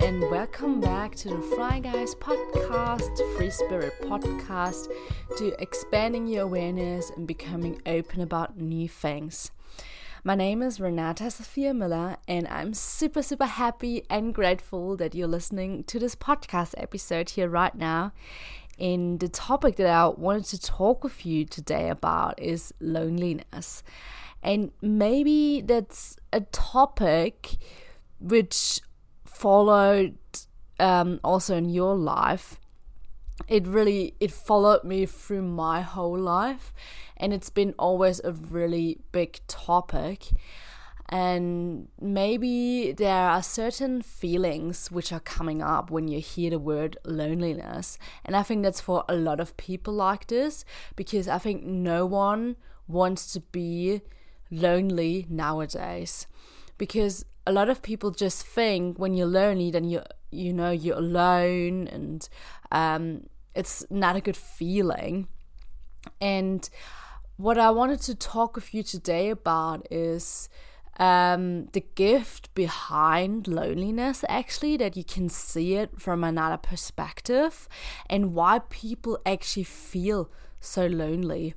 and welcome back to the Fly Guys podcast, Free Spirit podcast, to expanding your awareness and becoming open about new things. My name is Renata Sophia Miller, and I'm super, super happy and grateful that you're listening to this podcast episode here right now. And the topic that I wanted to talk with you today about is loneliness. And maybe that's a topic which followed um, also in your life it really it followed me through my whole life and it's been always a really big topic. And maybe there are certain feelings which are coming up when you hear the word loneliness and i think that's for a lot of people like this because i think no one wants to be lonely nowadays. Because a lot of people just think when you're lonely then you you know you're alone and um, it's not a good feeling. And what i wanted to talk with you today about is um, the gift behind loneliness actually that you can see it from another perspective and why people actually feel so lonely.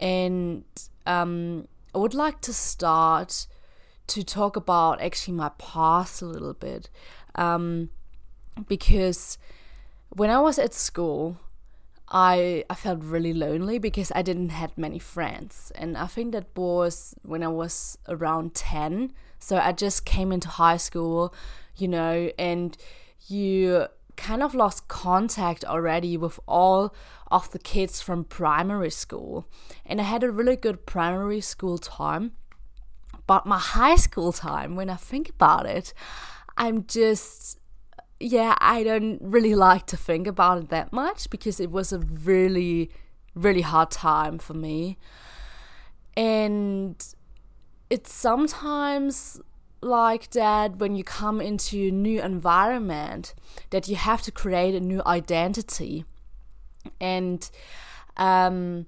And um, i would like to start to talk about actually my past a little bit. Um, because when I was at school, I I felt really lonely because I didn't have many friends, and I think that was when I was around ten. So I just came into high school, you know, and you kind of lost contact already with all of the kids from primary school, and I had a really good primary school time but my high school time, when I think about it, I'm just, yeah, I don't really like to think about it that much because it was a really, really hard time for me. And it's sometimes like that when you come into a new environment that you have to create a new identity. And, um,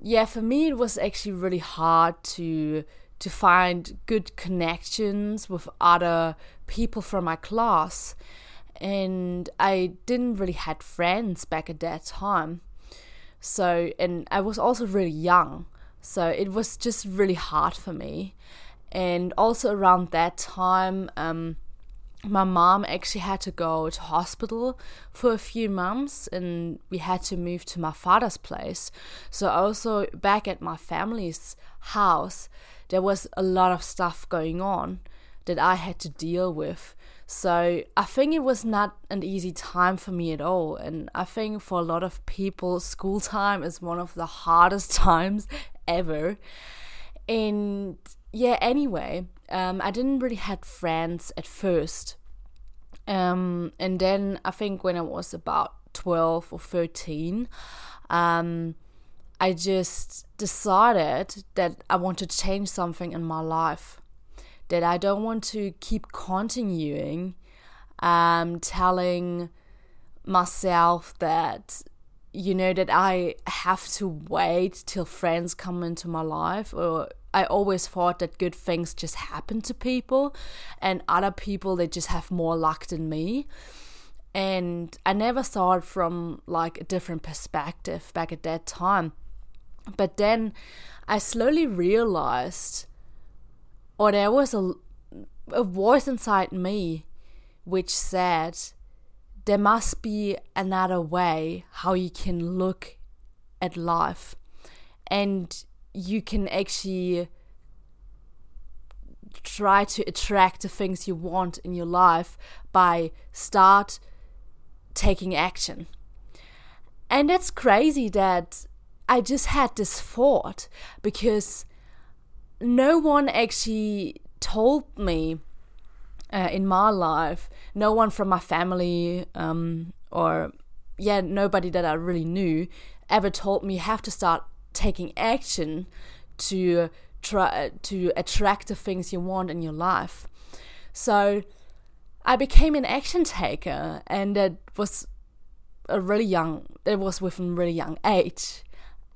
yeah, for me, it was actually really hard to to find good connections with other people from my class and I didn't really had friends back at that time. So and I was also really young. So it was just really hard for me. And also around that time um, my mom actually had to go to hospital for a few months and we had to move to my father's place. So also back at my family's house there was a lot of stuff going on that I had to deal with. So I think it was not an easy time for me at all. And I think for a lot of people, school time is one of the hardest times ever. And yeah, anyway, um, I didn't really had friends at first. Um, and then I think when I was about 12 or 13, um, I just decided that I want to change something in my life. That I don't want to keep continuing um, telling myself that, you know, that I have to wait till friends come into my life. Or I always thought that good things just happen to people and other people, they just have more luck than me and I never saw it from like a different perspective back at that time. But then I slowly realized, or there was a, a voice inside me which said, there must be another way how you can look at life. And you can actually try to attract the things you want in your life by start taking action. And that's crazy that I just had this thought because no one actually told me uh, in my life, no one from my family um, or yeah, nobody that I really knew ever told me you have to start taking action to try to attract the things you want in your life. So I became an action taker, and it was a really young. It was within really young age,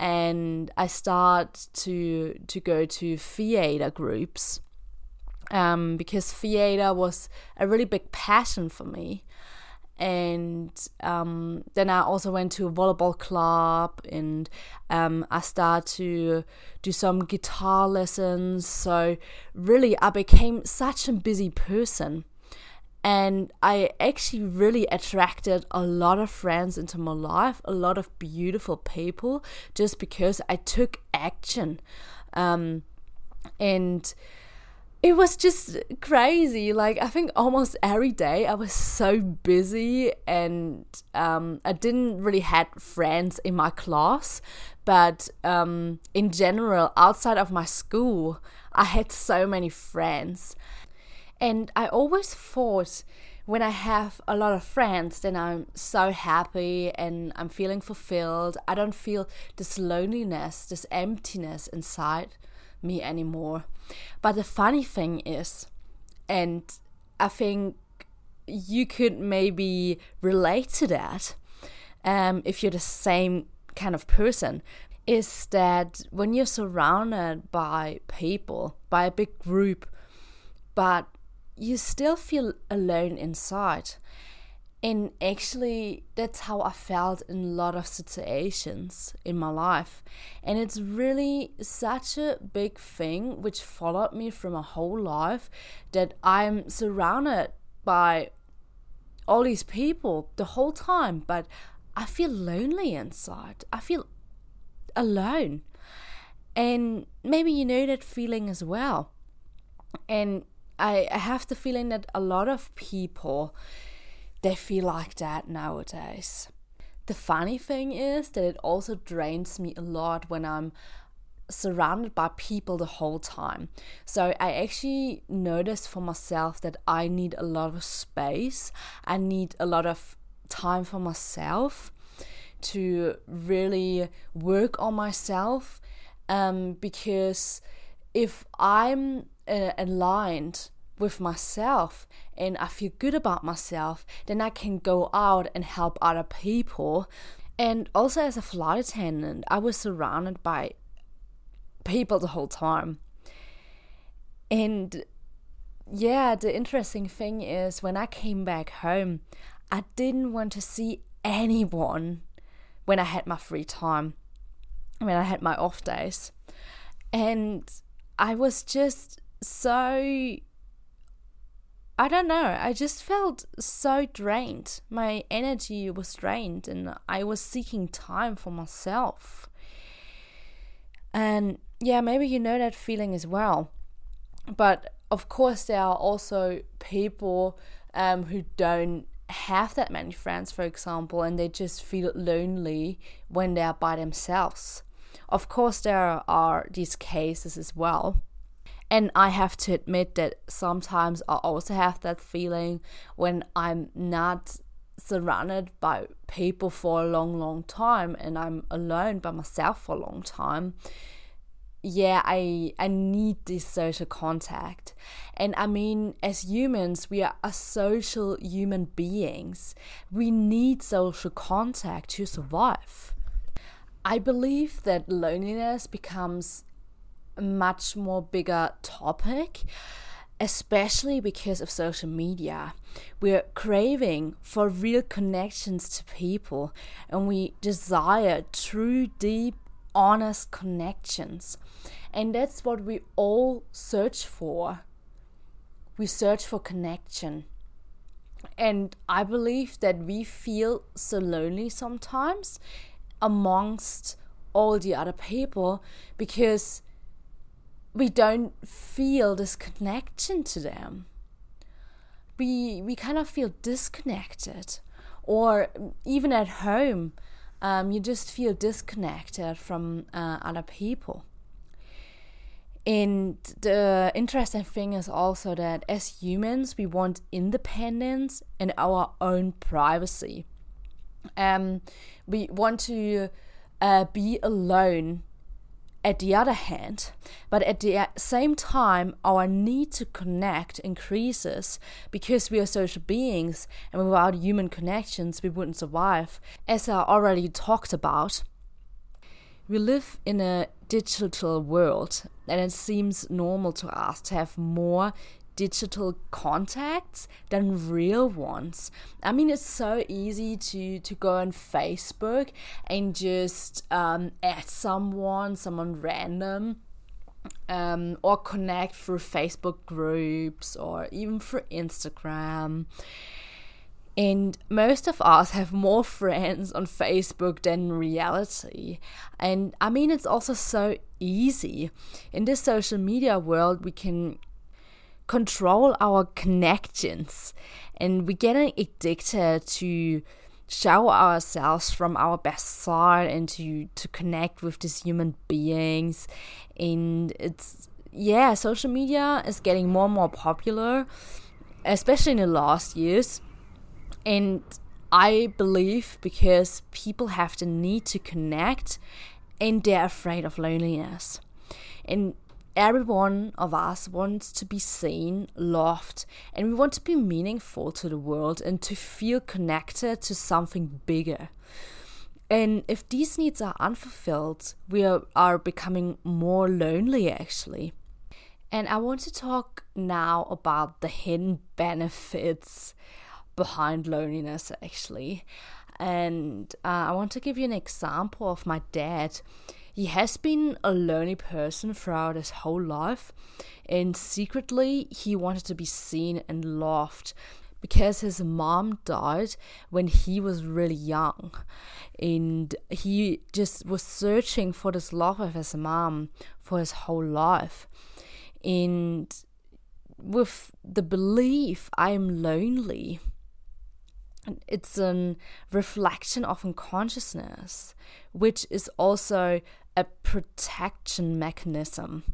and I start to to go to theater groups. um, because theater was a really big passion for me. And um, then I also went to a volleyball club and um, I started to do some guitar lessons. So, really, I became such a busy person and I actually really attracted a lot of friends into my life, a lot of beautiful people, just because I took action. Um, and it was just crazy. Like, I think almost every day I was so busy, and um, I didn't really had friends in my class, but um, in general, outside of my school, I had so many friends. And I always thought when I have a lot of friends, then I'm so happy and I'm feeling fulfilled. I don't feel this loneliness, this emptiness inside me anymore. But the funny thing is, and I think you could maybe relate to that um, if you're the same kind of person, is that when you're surrounded by people, by a big group, but you still feel alone inside. And actually, that's how I felt in a lot of situations in my life. And it's really such a big thing which followed me from my whole life that I'm surrounded by all these people the whole time, but I feel lonely inside. I feel alone. And maybe you know that feeling as well. And I, have the feeling that a lot of people they feel like that nowadays. The funny thing is that it also drains me a lot when I'm surrounded by people the whole time. So I actually noticed for myself that I need a lot of space. I need a lot of time for myself to really work on myself um, because if I'm uh, aligned with myself and I feel good about myself, then I can go out and help other people. And also, as a flight attendant, I was surrounded by people the whole time. And yeah, the interesting thing is when I came back home, I didn't want to see anyone when I had my free time, when I had my off days. And I was just so I don't know. I just felt so drained. My energy was drained, and I was seeking time for myself. And yeah, maybe you know that feeling as well. But of course, there are also people um, who don't have that many friends, for example, and they just feel lonely when they are by themselves. Of course, there are these cases as well. And I have to admit that sometimes I also have that feeling when I'm not surrounded by people for a long, long time and I'm alone by myself for a long time. Yeah, I I need this social contact. And I mean, as humans, we are a social human beings. We need social contact to survive. I believe that loneliness becomes much more bigger topic especially because of social media. We're craving for real connections to people and we desire true, deep, honest connections. And that's what we all search for. We search for connection. And I believe that we feel so lonely sometimes amongst all the other people because we don't feel this connection to them. We we kind of feel disconnected, or even at home, um, you just feel disconnected from uh, other people. And the interesting thing is also that as humans, we want independence and our own privacy. Um, we want to uh, be alone at the other hand, but at the same time, our need to connect increases because we are social beings and without human connections, we wouldn't survive. As I already talked about, we live in a digital world and it seems normal to us to have more digital contacts than real ones. I mean, it's so easy to to go on Facebook and just um, add someone, someone random. Um, or connect through Facebook groups or even through Instagram. And most of us have more friends on Facebook than reality. And I mean, it's also so easy. In this social media world, we can control our connections and we get addicted to show ourselves from our best side and to to connect with these human beings. And it's yeah social media is getting more and more popular especially in the last years. And i believe because people have the need to connect and they're afraid of loneliness. And every one of us wants to be seen, loved, and we want to be meaningful to the world and to feel connected to something bigger. And if these needs are unfulfilled, we are, are becoming more lonely actually. And I want to talk now about the hidden benefits behind loneliness actually. And uh, I want to give you an example of my dad he has been a lonely person throughout his whole life, and secretly, he wanted to be seen and loved because his mom died when he was really young and he just was searching for this love of his mom for his whole life. And with the belief i am lonely it's a reflection of unconsciousness which is also a protection mechanism.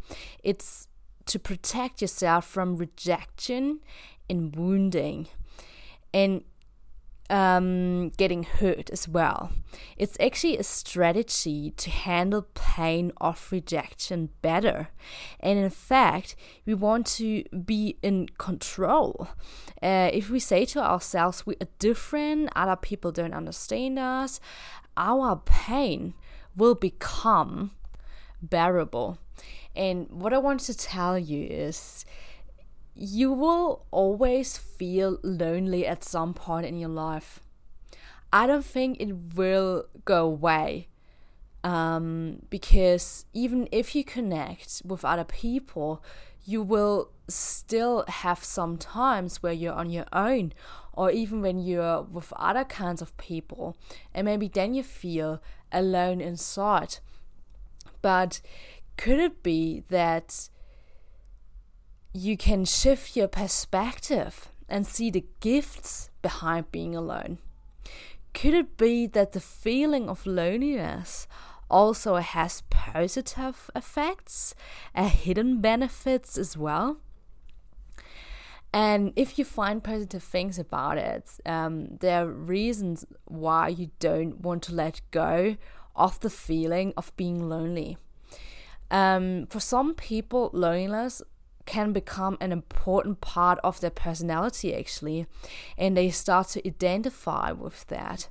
It's to protect yourself from rejection and wounding and um, getting hurt as well. It's actually a strategy to handle pain of rejection better. And in fact, we want to be in control. Uh, if we say to ourselves, we are different, other people don't understand us, our pain will become bearable. And what I want to tell you is you will always feel lonely at some point in your life. I don't think it will go away. Um, because even if you connect with other people, you will still have some times where you're on your own, or even when you're with other kinds of people, and maybe then you feel alone inside. But could it be that you can shift your perspective and see the gifts behind being alone? Could it be that the feeling of loneliness also has positive effects, and hidden benefits as well? And if you find positive things about it, um, there are reasons why you don't want to let go of the feeling of being lonely. Um, for some people, loneliness can become an important part of their personality, actually, and they start to identify with that.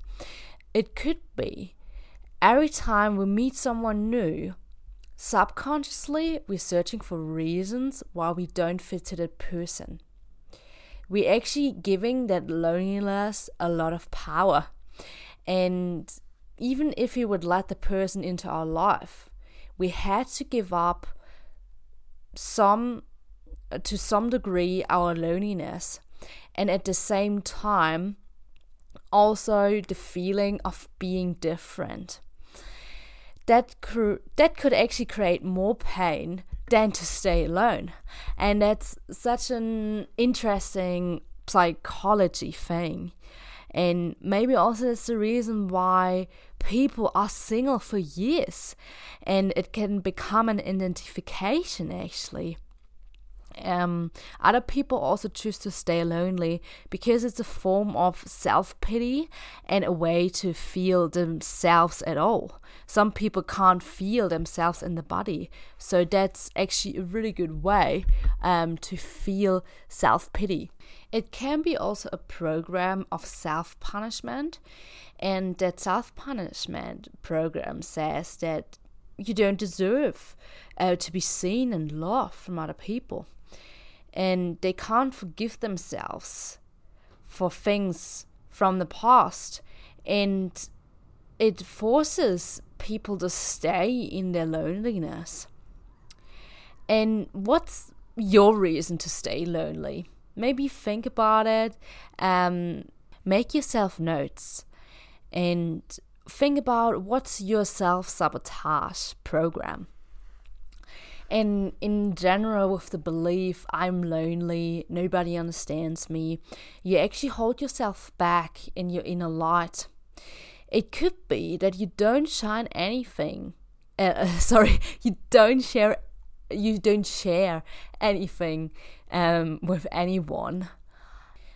It could be every time we meet someone new, subconsciously we're searching for reasons why we don't fit to that person we're actually giving that loneliness a lot of power. And even if we would let the person into our life, we had to give up some uh, to some degree our loneliness and at the same time also the feeling of being different that cr- that could actually create more pain than to stay alone. And that's such an interesting psychology thing. And maybe also that's the reason why people are single for years and it can become an identification actually. Um, other people also choose to stay lonely because it's a form of self pity and a way to feel themselves at all. Some people can't feel themselves in the body, so that's actually a really good way um, to feel self pity. It can be also a program of self punishment, and that self punishment program says that you don't deserve uh, to be seen and loved from other people and they can't forgive themselves for things from the past and it forces people to stay in their loneliness. And what's your reason to stay lonely? Maybe think about it, um, make yourself notes, and think about what's your self sabotage program. And in general, with the belief I'm lonely, nobody understands me, you actually hold yourself back in your inner light. It could be that you don't shine anything. Uh, sorry, you don't share. You don't share anything um, with anyone.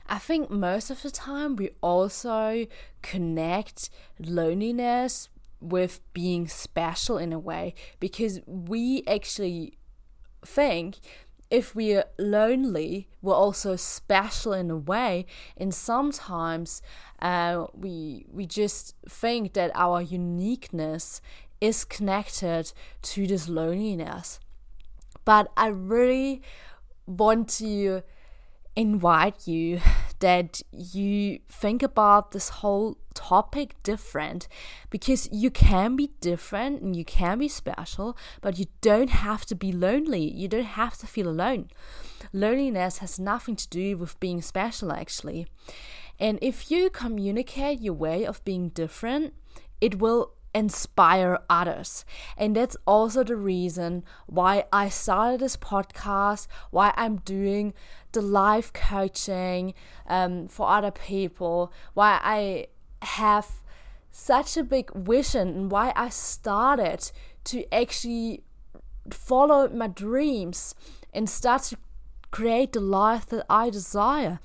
I think most of the time we also connect loneliness with being special in a way because we actually think if we're lonely, we're also special in a way. And sometimes uh, we we just think that our uniqueness is connected to this loneliness. But I really want to invite you that you think about this whole topic different because you can be different and you can be special, but you don't have to be lonely. You don't have to feel alone. Loneliness has nothing to do with being special, actually. And if you communicate your way of being different, it will inspire others. And that's also the reason why I started this podcast, why I'm doing the life coaching um, for other people, why I have such a big vision, and why I started to actually follow my dreams and start to create the life that I desire.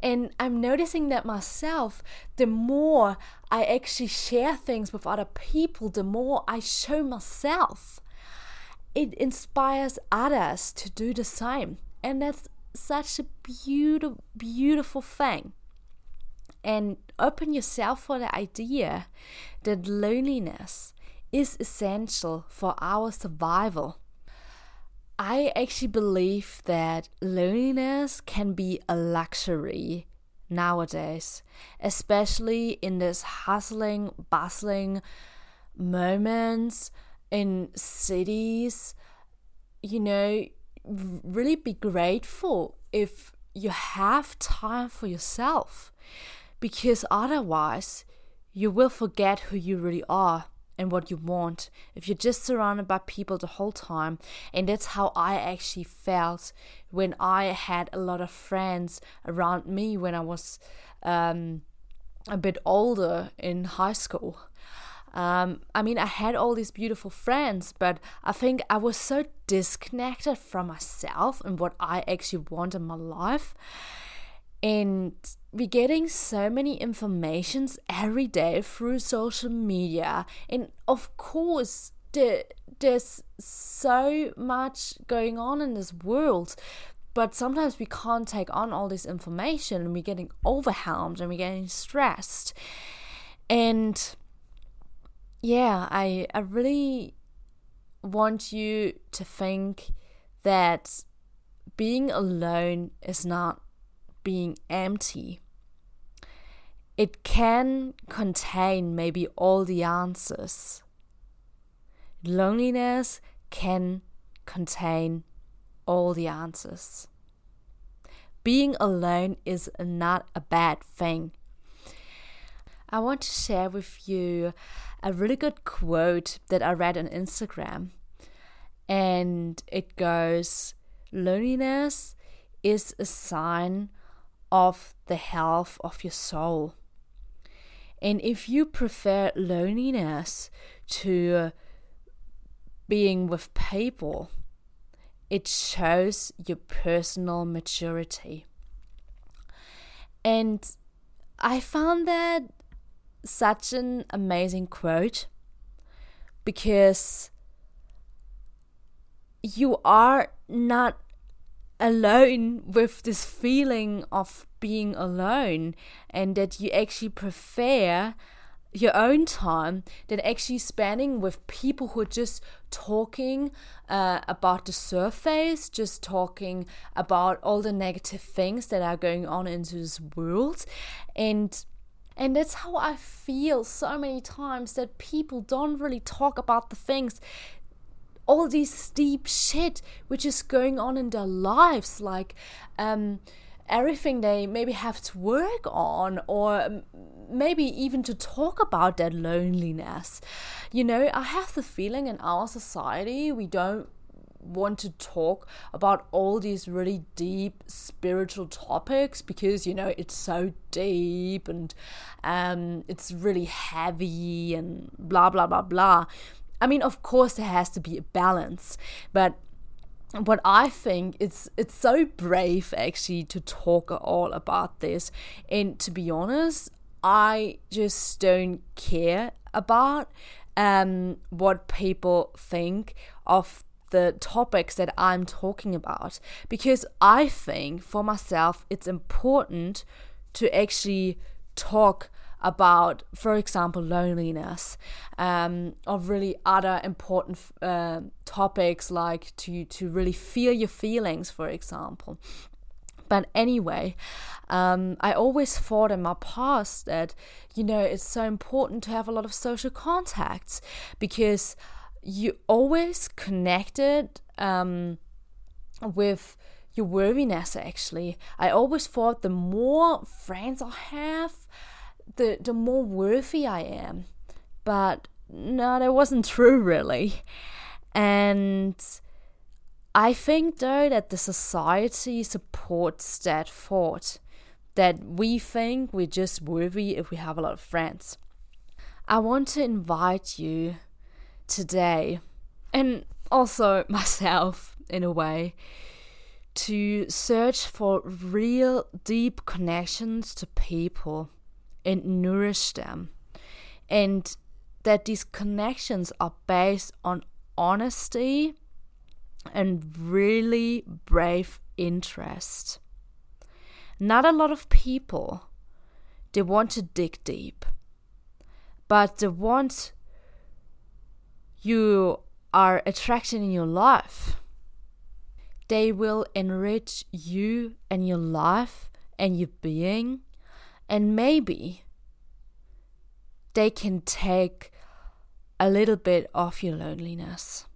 And I'm noticing that myself, the more I actually share things with other people, the more I show myself. It inspires others to do the same. And that's such a beautiful, beautiful thing. And open yourself for the idea that loneliness is essential for our survival. I actually believe that loneliness can be a luxury nowadays, especially in this hustling, bustling moments in cities. You know, really be grateful if you have time for yourself because otherwise you will forget who you really are and what you want if you're just surrounded by people the whole time. And that's how I actually felt when I had a lot of friends around me when I was um, a bit older in high school. Um, I mean, I had all these beautiful friends, but I think I was so disconnected from myself and what I actually want in my life and we're getting so many informations every day through social media. And of course there, there's so much going on in this world but sometimes we can't take on all this information and we're getting overwhelmed and we're getting stressed. And yeah i i really want you to think that being alone is not being empty. It can contain maybe all the answers. Loneliness can contain all the answers. Being alone is not a bad thing. I want to share with you a really good quote that I read on Instagram. And it goes Loneliness is a sign of the health of your soul. And if you prefer loneliness to being with people, it shows your personal maturity. And I found that such an amazing quote because you are not alone with this feeling of being alone and that you actually prefer your own time than actually spending with people who are just talking uh, about the surface, just talking about all the negative things that are going on into this world. And and that's how I feel so many times that people don't really talk about the things all these deep shit which is going on in their lives like um everything they maybe have to work on or maybe even to talk about that loneliness. You know, I have the feeling in our society we don't want to talk about all these really deep spiritual topics because you know it's so deep and um it's really heavy and blah blah blah blah i mean of course there has to be a balance but what I think it's it's so brave actually to talk all about this. And to be honest I just don't care about um what people think of the topics that I'm talking about because I think for myself it's important to actually talk about, for example, loneliness, um, or really other important uh, topics like to to really feel your feelings, for example. But anyway, um, I always thought in my past that you know it's so important to have a lot of social contacts because you always connected um, with your worthiness actually i always thought the more friends i have the the more worthy I am. But no, that wasn't true really. And I think though that the society supports that thought that we think we're just worthy if we have a lot of friends. I want to invite you today and also myself in a way to search for real deep connections to people and nourish them. And that these connections are based on honesty and really brave interest. Not a lot of people they want to dig deep, but the ones you are attracting in your life, they will enrich you and your life and your being and maybe they can take a little bit of your loneliness.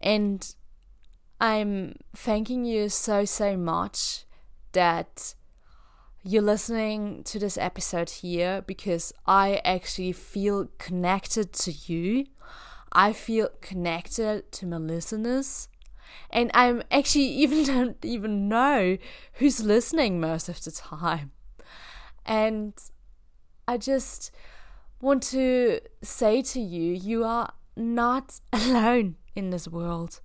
And I'm thanking you so, so much that you're listening to this episode here because I actually feel connected to you. I feel connected to my listeners and I'm actually even don't even know who's listening most of the time. And I just want to say to you, you are not alone in this world.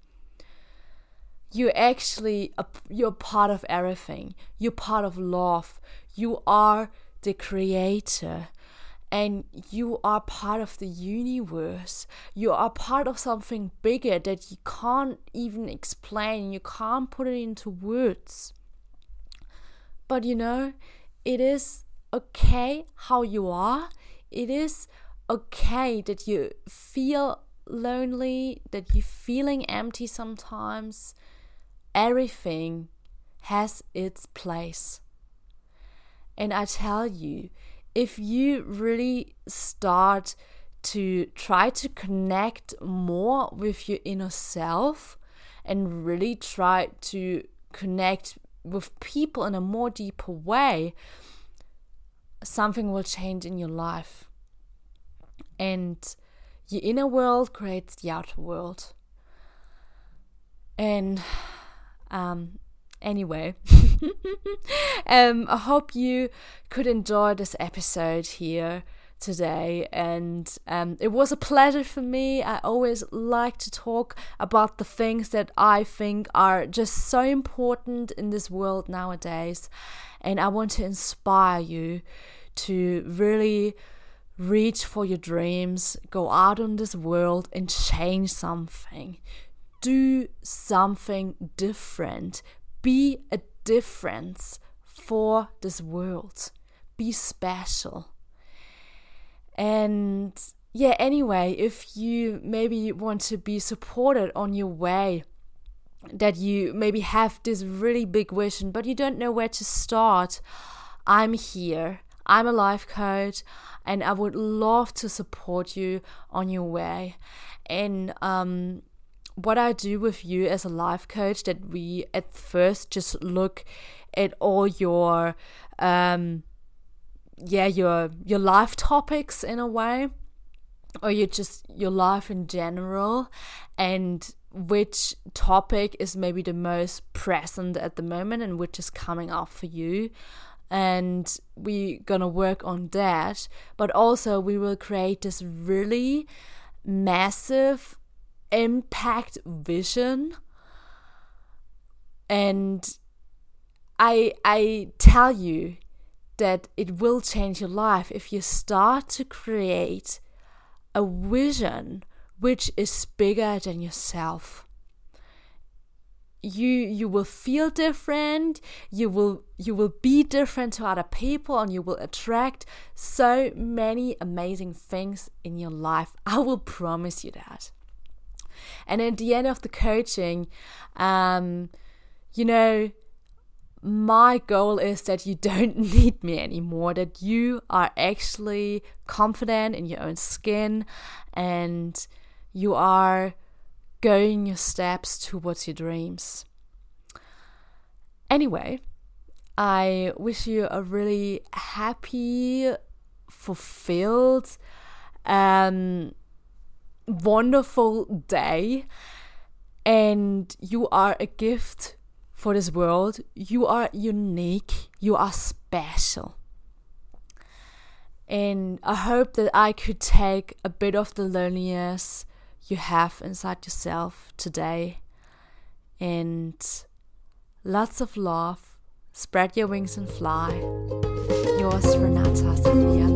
You actually you're part of everything. You're part of love. You are the creator and you are part of the universe. You are part of something bigger that you can't even explain, you can't put it into words. But you know, it is okay how you are. It is okay that you feel lonely, that you're feeling empty sometimes. Everything has its place. And I tell you, if you really start to try to connect more with your inner self and really try to connect with people in a more deeper way, something will change in your life. And your inner world creates the outer world. And um, anyway, um, I hope you could enjoy this episode here today. And um, it was a pleasure for me. I always like to talk about the things that i think are just so important in this world nowadays. And i want to inspire you to really reach for your dreams go out in this world and change something. Do something different be a difference for this world. Be special. And yeah, anyway, if you maybe want to be supported on your way, that you maybe have this really big vision, but you don't know where to start, I'm here. I'm a life coach and I would love to support you on your way. And um, what I do with you as a life coach that we at first just look at all your um, yeah your your life topics in a way or you just your life in general and which topic is maybe the most present at the moment and which is coming up for you. And we're gonna work on that but also we will create this really massive impact vision. And i i tell you that it will change your life if you start to create a vision which is bigger than yourself. You you will feel different. You will you will be different to other people and you will attract so many amazing things in your life. I will promise you that and at the end of the coaching um you know my goal is that you don't need me anymore, that you are actually confident in your own skin and you are going your steps towards your dreams. Anyway, I wish you a really happy, fulfilled, um, wonderful day. And you are a gift for this world. You are unique, you are special. And I hope that I could take a bit of the loneliness you have inside yourself today and lots of love. Spread your wings and fly. Yours, Renata Sophia.